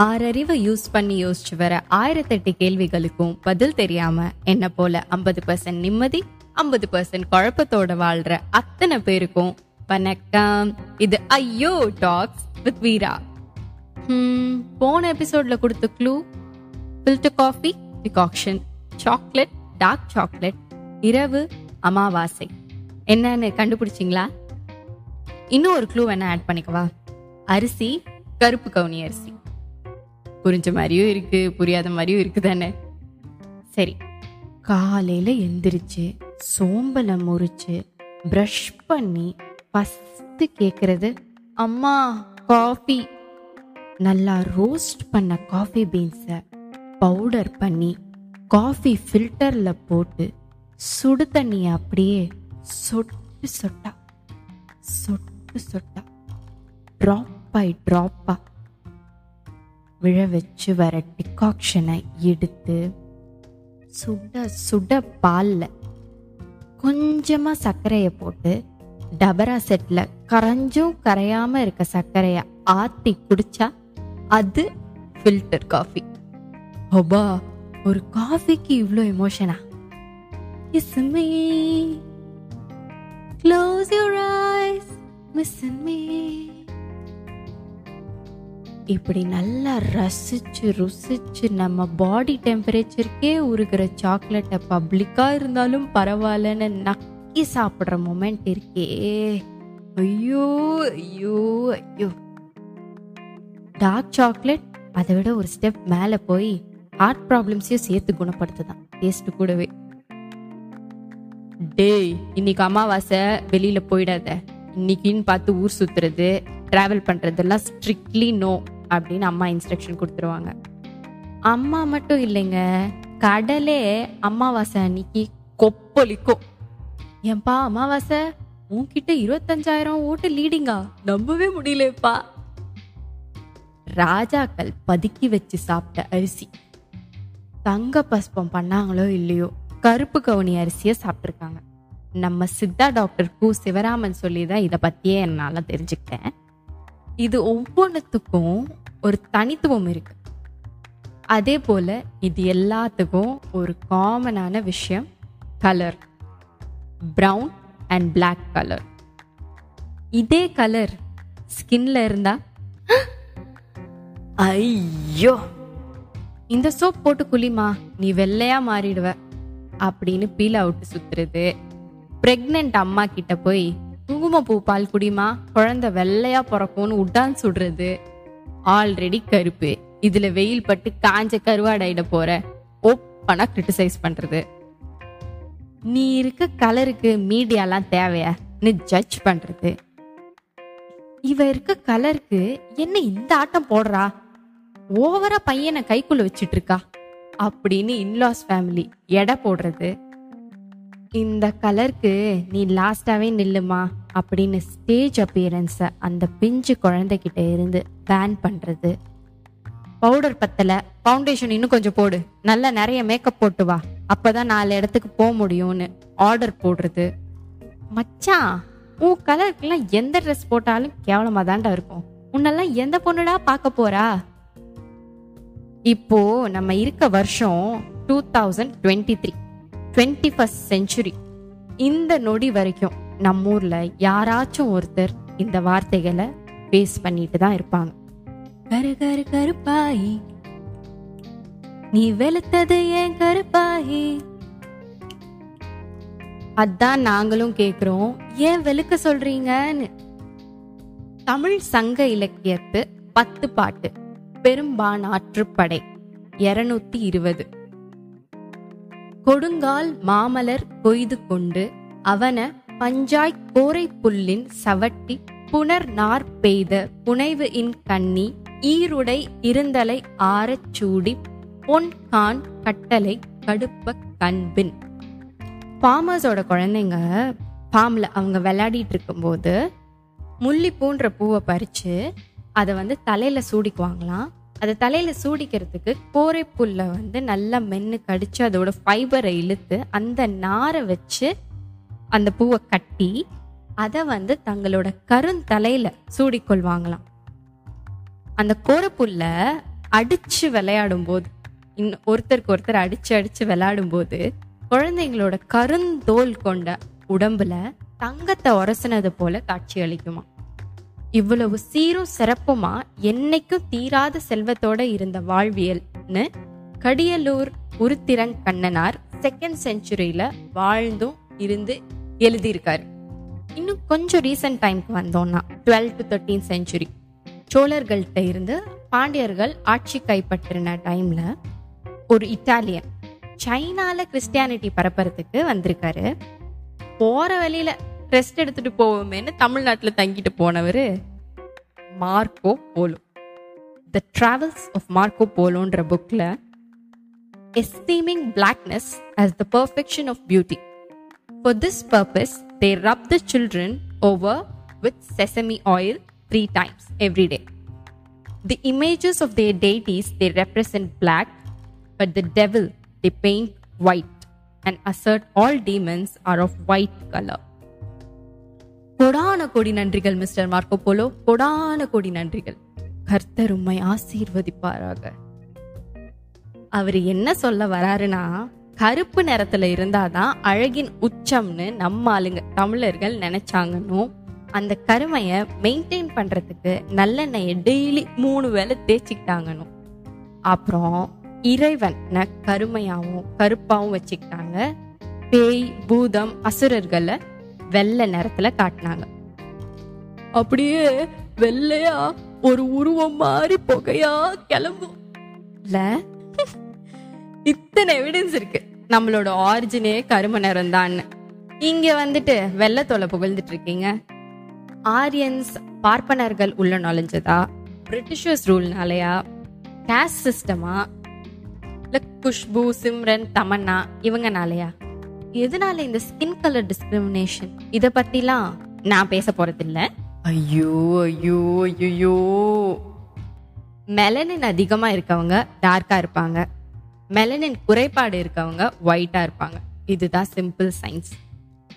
ஆறறிவை use பண்ணி யோசிச்சு வர ஆயிரத்தெட்டு கேள்விகளுக்கும் பதில் தெரியாம என்ன போல ஐம்பது பர்சன்ட் நிம்மதி ஐம்பது பர்சன்ட் குழப்பத்தோட வாழ்ற அத்தனை பேருக்கும் வணக்கம். இது ஐயோ டாக்ஸ் வித் வீரா. போன எபிசோட்ல கொடுத்த clue filter coffee decoction chocolate dark chocolate இரவு அமாவாசை. என்னன்னு கண்டுபிடிச்சிங்களா? இன்னும் ஒரு க்ளூ வேணா ஆட் பண்ணிக்கவா? அரிசி கருப்பு கவுனி அரிசி. புரிஞ்ச மாதிரியும் இருக்கு புரியாத மாதிரியும் இருக்கு தானே? சரி. காலையில எந்திரிச்சு சோம்பலை முறிச்சு ப்ரஷ் பண்ணி ஃபஸ்ட்டு கேட்குறது அம்மா காஃபி நல்லா ரோஸ்ட் பண்ண காஃபி பீன்ஸை பவுடர் பண்ணி காஃபி ஃபில்டரில் போட்டு சுடு தண்ணியை அப்படியே சொட்டு சொட்டா சொட்டு சொட்டா ட்ராப் பை ட்ராப்பா விழ வச்சு வர டிகாக்ஷனை எடுத்து சுட சுட பால்ல கொஞ்சமா சர்க்கரையை போட்டு டபரா செட்டில் கரைஞ்சும் கரையாம இருக்க சர்க்கரையை ஆற்றி குடிச்சா அது ஃபில்டர் காஃபி ஓபா ஒரு காஃபிக்கு இவ்வளோ எமோஷனா is me close your eyes miss me இப்படி நல்லா ரசிச்சு ருசிச்சு நம்ம பாடி டெம்பரேச்சருக்கே உருகிற சாக்லேட்டை பப்ளிக்காக இருந்தாலும் பரவாயில்லன்னு நக்கி சாப்பிட்ற மொமெண்ட் இருக்கே. ஐயோ ஐயோ ஐயோ. டார்க் சாக்லேட் அதை விட ஒரு ஸ்டெப் மேலே போய் ஹார்ட் ப்ராப்ளம்ஸையும் சேர்த்து குணப்படுத்துதான். டேஸ்ட் கூடவே. டேய் இன்னைக்கு அமாவாசை வெளியில போயிடாத. இன்னைக்குன்னு பார்த்து ஊர் சுத்துறது டிராவல் பண்றதெல்லாம் ஸ்ட்ரிக்ட்லி நோ அப்படின்னு அம்மா இன்ஸ்ட்ரக்ஷன் கொடுத்துருவாங்க. அம்மா மட்டும் இல்லைங்க கடலே அமாவாசை அன்னைக்கு கொப்பளிக்கும். ஏன்பா அமாவாசை உன்கிட்ட இருபத்தஞ்சாயிரம் ஓட்டு லீடிங்கா நம்பவே முடியலப்பா. ராஜாக்கள் பதுக்கி வச்சு சாப்பிட்ட அரிசி. தங்க பஸ்பம் பண்ணாங்களோ இல்லையோ கருப்பு கவுனி அரிசியை சாப்பிட்ருக்காங்க நம்ம சித்தா டாக்டர் கு. சிவராமன் சொல்லி தான் இதை பற்றியே என்னால் தெரிஞ்சுக்கிட்டேன். இது ஒவ்வொன்றுத்துக்கும் ஒரு தனித்துவம் இருக்கு. அதே போல இது எல்லாத்துக்கும் ஒரு காமனான விஷயம் colour brown and black colour இதே கலர் ஸ்கின்ல இருந்தா ஐயோ! இந்த சோப் போட்டு குளிமா நீ வெள்ளையா மாறிடுவ. அப்படின்னு பீல் அவுட் சுத்துறது. பிரெக்னென்ட் அம்மா கிட்ட போய் குங்குமப்பூ பால் குடிமா? குழந்தை வெள்ளையா பிறக்கும்னு உட்டான் சுடுறது. ஆல்ரெடி கருப்பு. இதுல வெயில் பட்டு காஞ்ச கருவாடாயிட போற. ஓப்பனா கிரிட்டிசைஸ் பண்றது. நீ இருக்க கலருக்கு மீடியாலாம் தேவையான்னு ஜட்ஜ் பண்றது. இவ இருக்க கலருக்கு என்ன இந்த ஆட்டம் போடுறா? ஓவரா பையனை கைக்குள்ள வச்சிட்டு இருக்கா? அப்படின்னு இன்லாஸ் ஃபேமிலி எடை போடுறது. இந்த கலருக்கு நீ லாஸ்டாகவே நில்லுமா அப்படின்னு ஸ்டேஜ் அப்பியரன்ஸை அந்த பிஞ்சு குழந்தைகிட்ட இருந்து பேன் பண்ணுறது பவுடர் பத்தல. ஃபவுண்டேஷன் இன்னும் கொஞ்சம் போடு. நல்லா நிறைய மேக்கப் போட்டு வா. அப்பதான் நாலு இடத்துக்கு போக முடியும்னு ஆர்டர் போடுறது. மச்சான் உன் கலருக்குலாம் எந்த ட்ரெஸ் போட்டாலும் கேவலமாக தாண்டா இருக்கும். உன்னெல்லாம் எந்த பொண்ணுடா பார்க்க போறா? இப்போ நம்ம இருக்க வருஷம் two thousand twenty three twenty first century இந்த நொடி வரைக்கும் நம்ம ஊரில் யாராச்சும் ஒருத்தர் இந்த வார்த்தைகளை ஃபேஸ் பண்ணிட்டு தான் இருப்பாங்க. கரு கரு கருப்பாயி நீ வெளுத்தது ஏன் கருப்பாயி? அதான் நாங்களும் கேட்குறோம் ஏன் வெளுக்க சொல்றீங்கன்னு. தமிழ் சங்க இலக்கியத்து பத்து பாட்டு. பெரும்பான் ஆற்றுப்படை இருநூத்தி இருபது. கொடுங்கால் மாமலர் கொய்து கொண்டு அவன பஞ்சாய் கோரை புல்லின் சவட்டி புனர் நார் பெய்த புனைவு இன் கண்ணி ஈருடை இருந்தலை ஆறச் சூடி பொன் கான் கட்டளை கடுப்ப கண்பின். ஃபார்மர்ஸோட குழந்தைங்க ஃபார்ம்ல அவங்க விளையாடிட்டு இருக்கும்போது முல்லிப்பூன்ற பூவை பறிச்சு அதை வந்து தலையில சூடிக்குவாங்களாம். அதை தலையில சூடிக்கிறதுக்கு கோரை புல்லை வந்து நல்லா மென்னு கடிச்சு அதோட ஃபைபரை இழுத்து அந்த நாரை வச்சு அந்த பூவை கட்டி அதை வந்து தங்களோட கருந்தலையில சூடிக்கொள்வாங்களாம். அந்த கோரப்புல்ல அடிச்சு விளையாடும் போது இன்னும் ஒருத்தருக்கு ஒருத்தர் அடிச்சு அடிச்சு விளையாடும் போது குழந்தைங்களோட கருந்தோல் கொண்ட உடம்புல தங்கத்தை உரசினது போல காட்சி அளிக்குமா இவ்வளவு சீரும் சிறப்புமா என்னைக்கும் தீராத செல்வத்தோட இருந்த வாழ்வியல்னு கடியலூர் உருத்திரன் கண்ணனார் செகண்ட் செஞ்சுரியில வாழ்ந்தும் இருந்து எழுதியிருக்காரு. இன்னும் கொஞ்சம் ரீசன்ட் டைம்க்கு வந்தோம்னா டுவெல் டு தேர்ட்டீன் செஞ்சுரி சோழர்கள்ட்ட இருந்து பாண்டியர்கள் ஆட்சி கைப்பற்றின டைம்ல ஒரு இட்டாலியன் சைனால கிறிஸ்டியானிட்டி பரப்புறதுக்கு வந்திருக்காரு. போற வழியில ரெஸ்ட் எடுத்துட்டு போவோமேன்னு தமிழ்நாட்டுல தங்கிட்டு போனவர் Marco Polo the travels of Marco போலோன்ற புக்ல esteeming blackness as the perfection of beauty. For this purpose, they rub the children over with sesame oil three times every day. The images of their deities they represent black, but the devil they paint white and assert all demons are of white color. கொடான கொடி நன்றிகள் mister Marco polo. கொடான கொடி நன்றிகள். கர்த்தர் உம்மை ஆசீர்வதிப்பாராக. அவர் என்ன சொல்ல வராருன்னா கருப்பு நிறத்துல இருந்தாதான் அழகின் உச்சம்னு நம்ம ஆளுங்க தமிழர்கள் நினைச்சாங்கன்னு. அந்த கருமைய மெயின்டைன் பண்றதுக்கு நல்லெண்ணெயை டெய்லி மூணு வேளை தேய்ச்சிக்கிட்டாங்கன்னும் அப்புறம் இறைவன் கருமையாவும் கருப்பாவும் வச்சுக்கிட்டாங்க. பேய் பூதம் அசுரர்களை வெள்ளை நிறத்துல காட்டினாங்க. அப்படியே வெள்ளையா ஒரு உருவம் மாதிரி புகையா கிளம்பும். இல்ல இத்தனை எவிடன்ஸ் இருக்கு. நம்மளோட ஆரிஜினே கரும நிறம் தான் இங்க வந்துட்டு வெள்ளத்தோலை புகழ்ந்துட்டு இருக்கீங்க. ஆரியன்ஸ் பார்ப்பனர்கள் உள்ள நுழைஞ்சதா? பிரிட்டிஷர்ஸ் ரூல்னாலயா கேஸ்ட் சிஸ்டமா இல்ல குஷ்பு சிம்ரன் தமன்னா இவங்கனாலயா எதனால இந்த ஸ்கின் கலர் டிஸ்கிரிமினேஷன் இத பத்திலாம் நான் பேச போறதில்ல. ஐயோ ஐயோ ஐயோ மெலனின் அதிகமா இருக்கவங்க டார்க்கா இருப்பாங்க. மெலனின் குறைபாடு இருக்கவங்க ஒயிட்டா இருப்பாங்க. இதுதான் சிம்பிள் சயின்ஸ்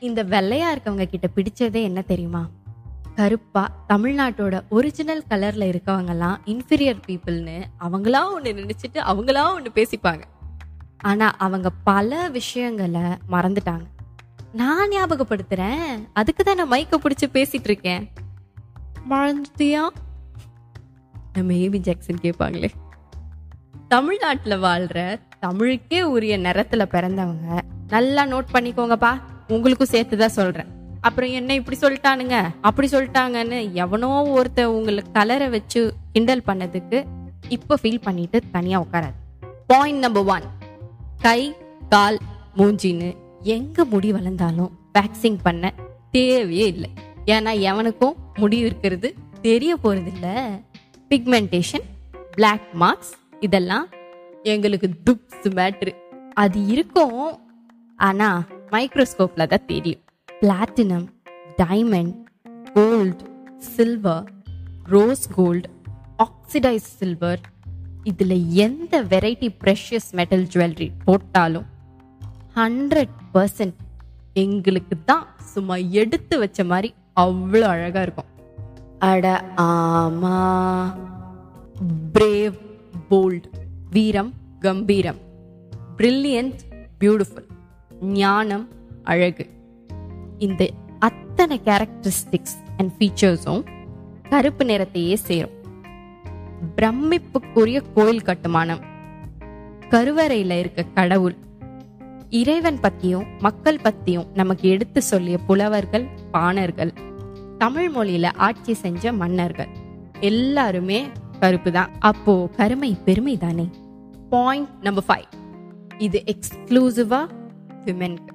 இந்த வெள்ளையா இருக்கவங்க கிட்ட பிடிச்சதே என்ன தெரியுமா? கருப்பா தமிழ்நாட்டோட ஒரிஜினல் கலர்ல இருக்கவங்கலாம் இன்ஃபீரியர் பீப்புள்னு அவங்களா ஒன்று நினைச்சிட்டு அவங்களா ஒன்று பேசிப்பாங்க. ஆனா அவங்க பல விஷயங்களை மறந்துட்டாங்க. நான் ஞாபகப்படுத்துறேன். அதுக்கு தான் நான் மைக்க பிடிச்சி பேசிட்டு இருக்கேன். மறந்துட்டியா? நம்ம ஏபி ஜாக்சன் கேட்பாங்களே தமிழ்நாட்டில் வாழ்ற தமிழுக்கே உரிய நிறத்தில் பிறந்தவங்க நல்லா நோட் பண்ணிக்கோங்கப்பா. உங்களுக்கும் சேர்த்து தான் சொல்கிறேன் அப்புறம் என்ன இப்படி சொல்லிட்டானுங்க? அப்படி சொல்லிட்டாங்கன்னு எவனோ ஒருத்த உங்களுக்கு கலரை வச்சு கிண்டல் பண்ணதுக்கு இப்போ ஃபீல் பண்ணிட்டு தனியாக உட்காராது. பாயிண்ட் நம்பர் ஒன் கை கால் மூஞ்சின்னு எங்க முடி வளர்ந்தாலும் வேக்சிங் பண்ண தேவையே இல்லை. ஏன்னா எவனுக்கும் முடி இருக்கிறது தெரிய போறது இல்ல பிக்மெண்டேஷன் பிளாக் மார்க்ஸ் இதெல்லாம் எங்களுக்கு துப்ஸ் மேட்ரு அது இருக்கும். ஆனா மைக்ரோஸ்கோப்ல தான் தெரியும். Platinum diamond gold silver rose gold oxidise silver இதில் எந்த வெரைட்டி ப்ரெஷியஸ் மெட்டல் ஜுவல்லரி போட்டாலும் ஹண்ட்ரட் பர்சன்ட் எங்களுக்கு தான் சும்மா எடுத்து வச்ச மாதிரி அவ்வளோ அழகாக இருக்கும். அட ஆமா. பிரேவ் போல்ட் வீரம் கம்பீரம். பிரில்லியன்ட் பியூட்டிஃபுல் ஞானம் அழகு. இந்த அத்தனை கேரக்டரிஸ்டிக்ஸ் அண்ட் ஃபீச்சர்ஸும் கருப்பு நிறத்தையே சேரும். பிரமிப்புக்குரிய கோயில் கட்டுமானம். கருவறையில இருக்க கடவுள் இறைவன் பத்தியும் மக்கள் பத்தியும் நமக்கு எடுத்து சொல்லிய புலவர்கள் பாணர்கள் தமிழ் மொழியில ஆட்சி செஞ்ச மன்னர்கள். எல்லாருமே கருப்பு தான் அப்போ கருமை பெருமை தானே பாயிண்ட் நம்பர் ஃபைவ் இது எக்ஸ்க்ளூசிவா விமென்க்கு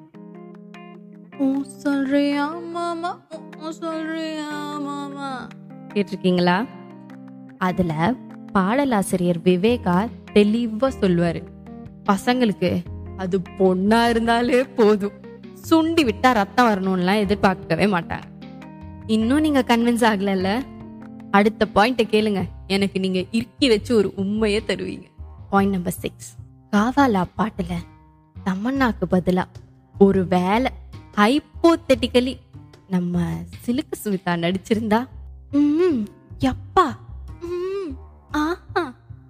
சொல்றியா மாமா? சொல்றியா மாமா? கேட்டிருக்கீங்களா? அதுல பாடலாசிரியர் விவேகா தெளிவா சொல்லுவாரு. பசங்களுக்கு அது பொண்ணா இருந்தாலே போதும். சுண்டி விட்டா ரத்தம் வரணும்லாம் எதிர்பார்க்கவே மாட்டாங்க. இன்னும் நீங்க கன்வின்ஸ் ஆகலல்ல? அடுத்த பாயிண்ட்டை கேளுங்க. எனக்கு நீங்க இறுக்கி வச்சு ஒரு உண்மையை தருவீங்க. பாயிண்ட் நம்பர் சிக்ஸ் காவாலா பாட்டுல தமன்னாக்கு பதிலா ஒரு வேலை ஹைப்போத்தெட்டிக்கலி நம்ம சிலுக்கு சுமிதா நடிச்சிருந்தா? ம் எப்பா?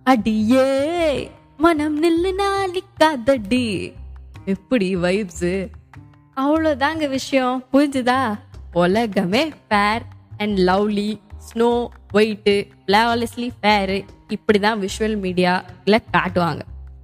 அடியே மனம் நில்லு நாளிக்காதடி. எப்படி வைப்ஸ் அவ்வளோதாங்க விஷயம். புரிஞ்சுதா? உலகமே fair and lovely snow white flawlessly fair இப்படி தான் விஷுவல் மீடியாவில் காட்டுவாங்க.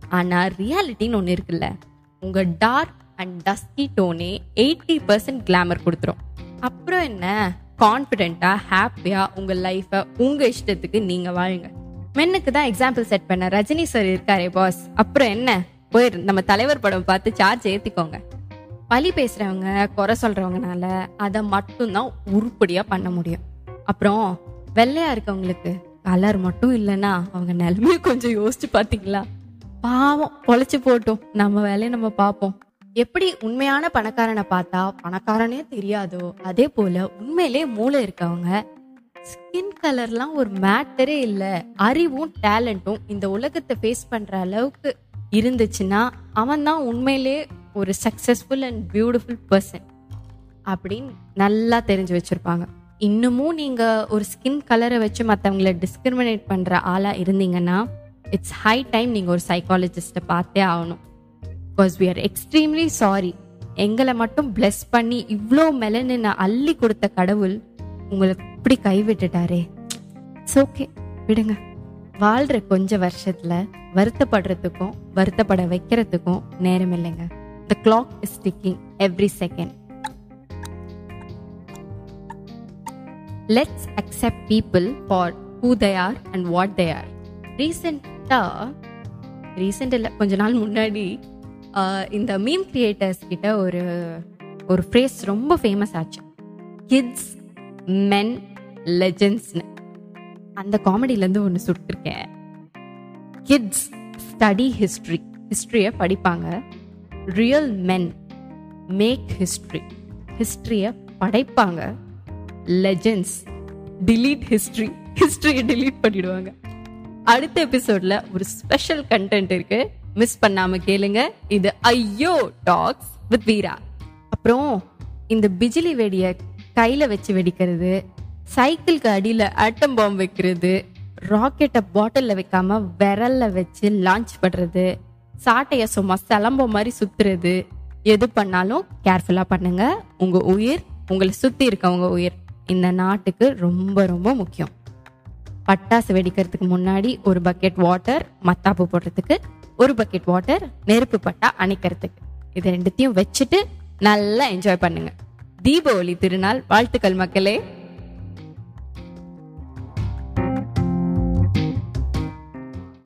ஆனால் ரியாலிட்டின்னு ஒன்று இருக்குல்ல. உங்கள் டார்க் அண்ட் டஸ்கி டோனே எயிட்டி பர்சன்ட் கிளாமர் கொடுத்துரும். அப்புறம் என்ன? கான்ஃபிடென்ட்டாக ஹாப்பியாக உங்கள் லைஃப்பை உங்கள் இஷ்டத்துக்கு நீங்கள் வாழுங்க. மென்னுக்கு தான் எக்ஸாம்பிள் செட் பண்ண. ரஜினி சார் இருக்காரே பாஸ் அப்புறம் என்ன? போயிரு நம்ம தலைவர் படம் பார்த்து சார்ஜ் ஏற்றிக்கோங்க பழி பேசுறவங்க குறை சொல்றவங்கனால அதை மட்டும்தான் உருப்படியா பண்ண முடியும். அப்புறம் வெள்ளையா இருக்கவங்களுக்கு கலர் மட்டும் இல்லைன்னா அவங்க நிலைமையை கொஞ்சம் யோசிச்சு பாத்தீங்களா பாவம் பொழைச்சு போட்டோம். நம்ம வேலையை நம்ம பார்ப்போம். எப்படி உண்மையான பணக்காரனை பார்த்தா பணக்காரனே தெரியாதோ? அதே போல உண்மையிலே மூளை இருக்கவங்க ஸ்கின் கலர்லாம் ஒரு மேட்டரே இல்லை. அறிவும் டேலண்ட்டும் இந்த உலகத்தை ஃபேஸ் பண்ணுற அளவுக்கு இருந்துச்சுன்னா அவன் தான் உண்மையிலே ஒரு சக்ஸஸ்ஃபுல் அண்ட் பியூட்டிஃபுல் பர்சன் அப்படின்னு நல்லா தெரிஞ்சு வச்சுருப்பாங்க. இன்னமும் நீங்கள் ஒரு ஸ்கின் கலரை வச்சு மற்றவங்கள டிஸ்கிரிமினேட் பண்ணுற ஆளாக இருந்தீங்கன்னா இட்ஸ் ஹை டைம் நீங்கள் ஒரு சைக்காலஜிஸ்ட்டை பார்த்தே ஆகணும். Because we are extremely sorry எங்களை மட்டும் பிளெஸ் பண்ணி இவ்வளோ மெலனின அள்ளி கொடுத்த கடவுள் உங்களை இப்படி கைவிட்டுட்டாரே. இட்ஸ் ஓகே விடுங்க. வாழ்ற கொஞ்ச வருஷத்துல வருத்தப்படுறதுக்கும் வருத்தப்பட வைக்கிறதுக்கும் நேரம் இல்லைங்க. The clock is ticking every second let's accept people for who they are and what they are ரீசெண்டாக ரீசெண்ட் இல்லை கொஞ்ச நாள் முன்னாடி ஆஹ், இந்த மீம் கிரியேட்டர்ஸ் கிட்ட ஒரு ஒரு ஃப்ரேஸ் ரொம்ப ஃபேமஸ் ஆச்சு. கிட்ஸ் மென் லெஜெண்ட்ஸ்னு அந்த காமெடியிலேருந்து ஒன்று சுட்டிருக்கேன். கிட்ஸ் ஸ்டடி ஹிஸ்ட்ரி ஹிஸ்ட்ரியை படிப்பாங்க. ரியல் மென் மேக் ஹிஸ்ட்ரி ஹிஸ்ட்ரியை படைப்பாங்க. லெஜெண்ட்ஸ் டிலீட் ஹிஸ்ட்ரி ஹிஸ்ட்ரியை டிலீட் பண்ணிடுவாங்க. அடுத்த எபிசோடில் ஒரு ஸ்பெஷல் கண்டென்ட் இருக்கு. மிஸ் பண்ணாம கேளுங்க. இது ஐயோ டாக்ஸ் வித் வீரா அப்புறம் இந்த பிஜிலி வெடிய கையில் வச்சு வெடிக்கிறது சைக்கிளுக்கு அடியில் ஆட்டம் பாம்பு வைக்கிறது ராக்கெட்டை பாட்டிலில் வைக்காம விரலில் வச்சு லான்ச் பண்ணுறது சாட்டையை சும்மா சிலம்ப மாதிரி சுற்றுறது எது பண்ணாலும் கேர்ஃபுல்லாக பண்ணுங்கள் உங்கள் உயிர் உங்களை சுற்றி இருக்கவங்க உயிர். இந்த நாட்டுக்கு ரொம்ப ரொம்ப முக்கியம். பட்டாசு வெடிக்கிறதுக்கு முன்னாடி ஒரு பக்கெட் வாட்டர் மத்தாப்பு போடுறதுக்கு ஒரு பக்கெட் வாட்டர் நெருப்பு பட்டா அணைக்கிறதுக்கு. இது ரெண்டுத்தையும் வச்சுட்டு நல்லா என்ஜாய் பண்ணுங்கள் தீபாவளி திருநாள் வாழ்த்துக்கள் மக்களே.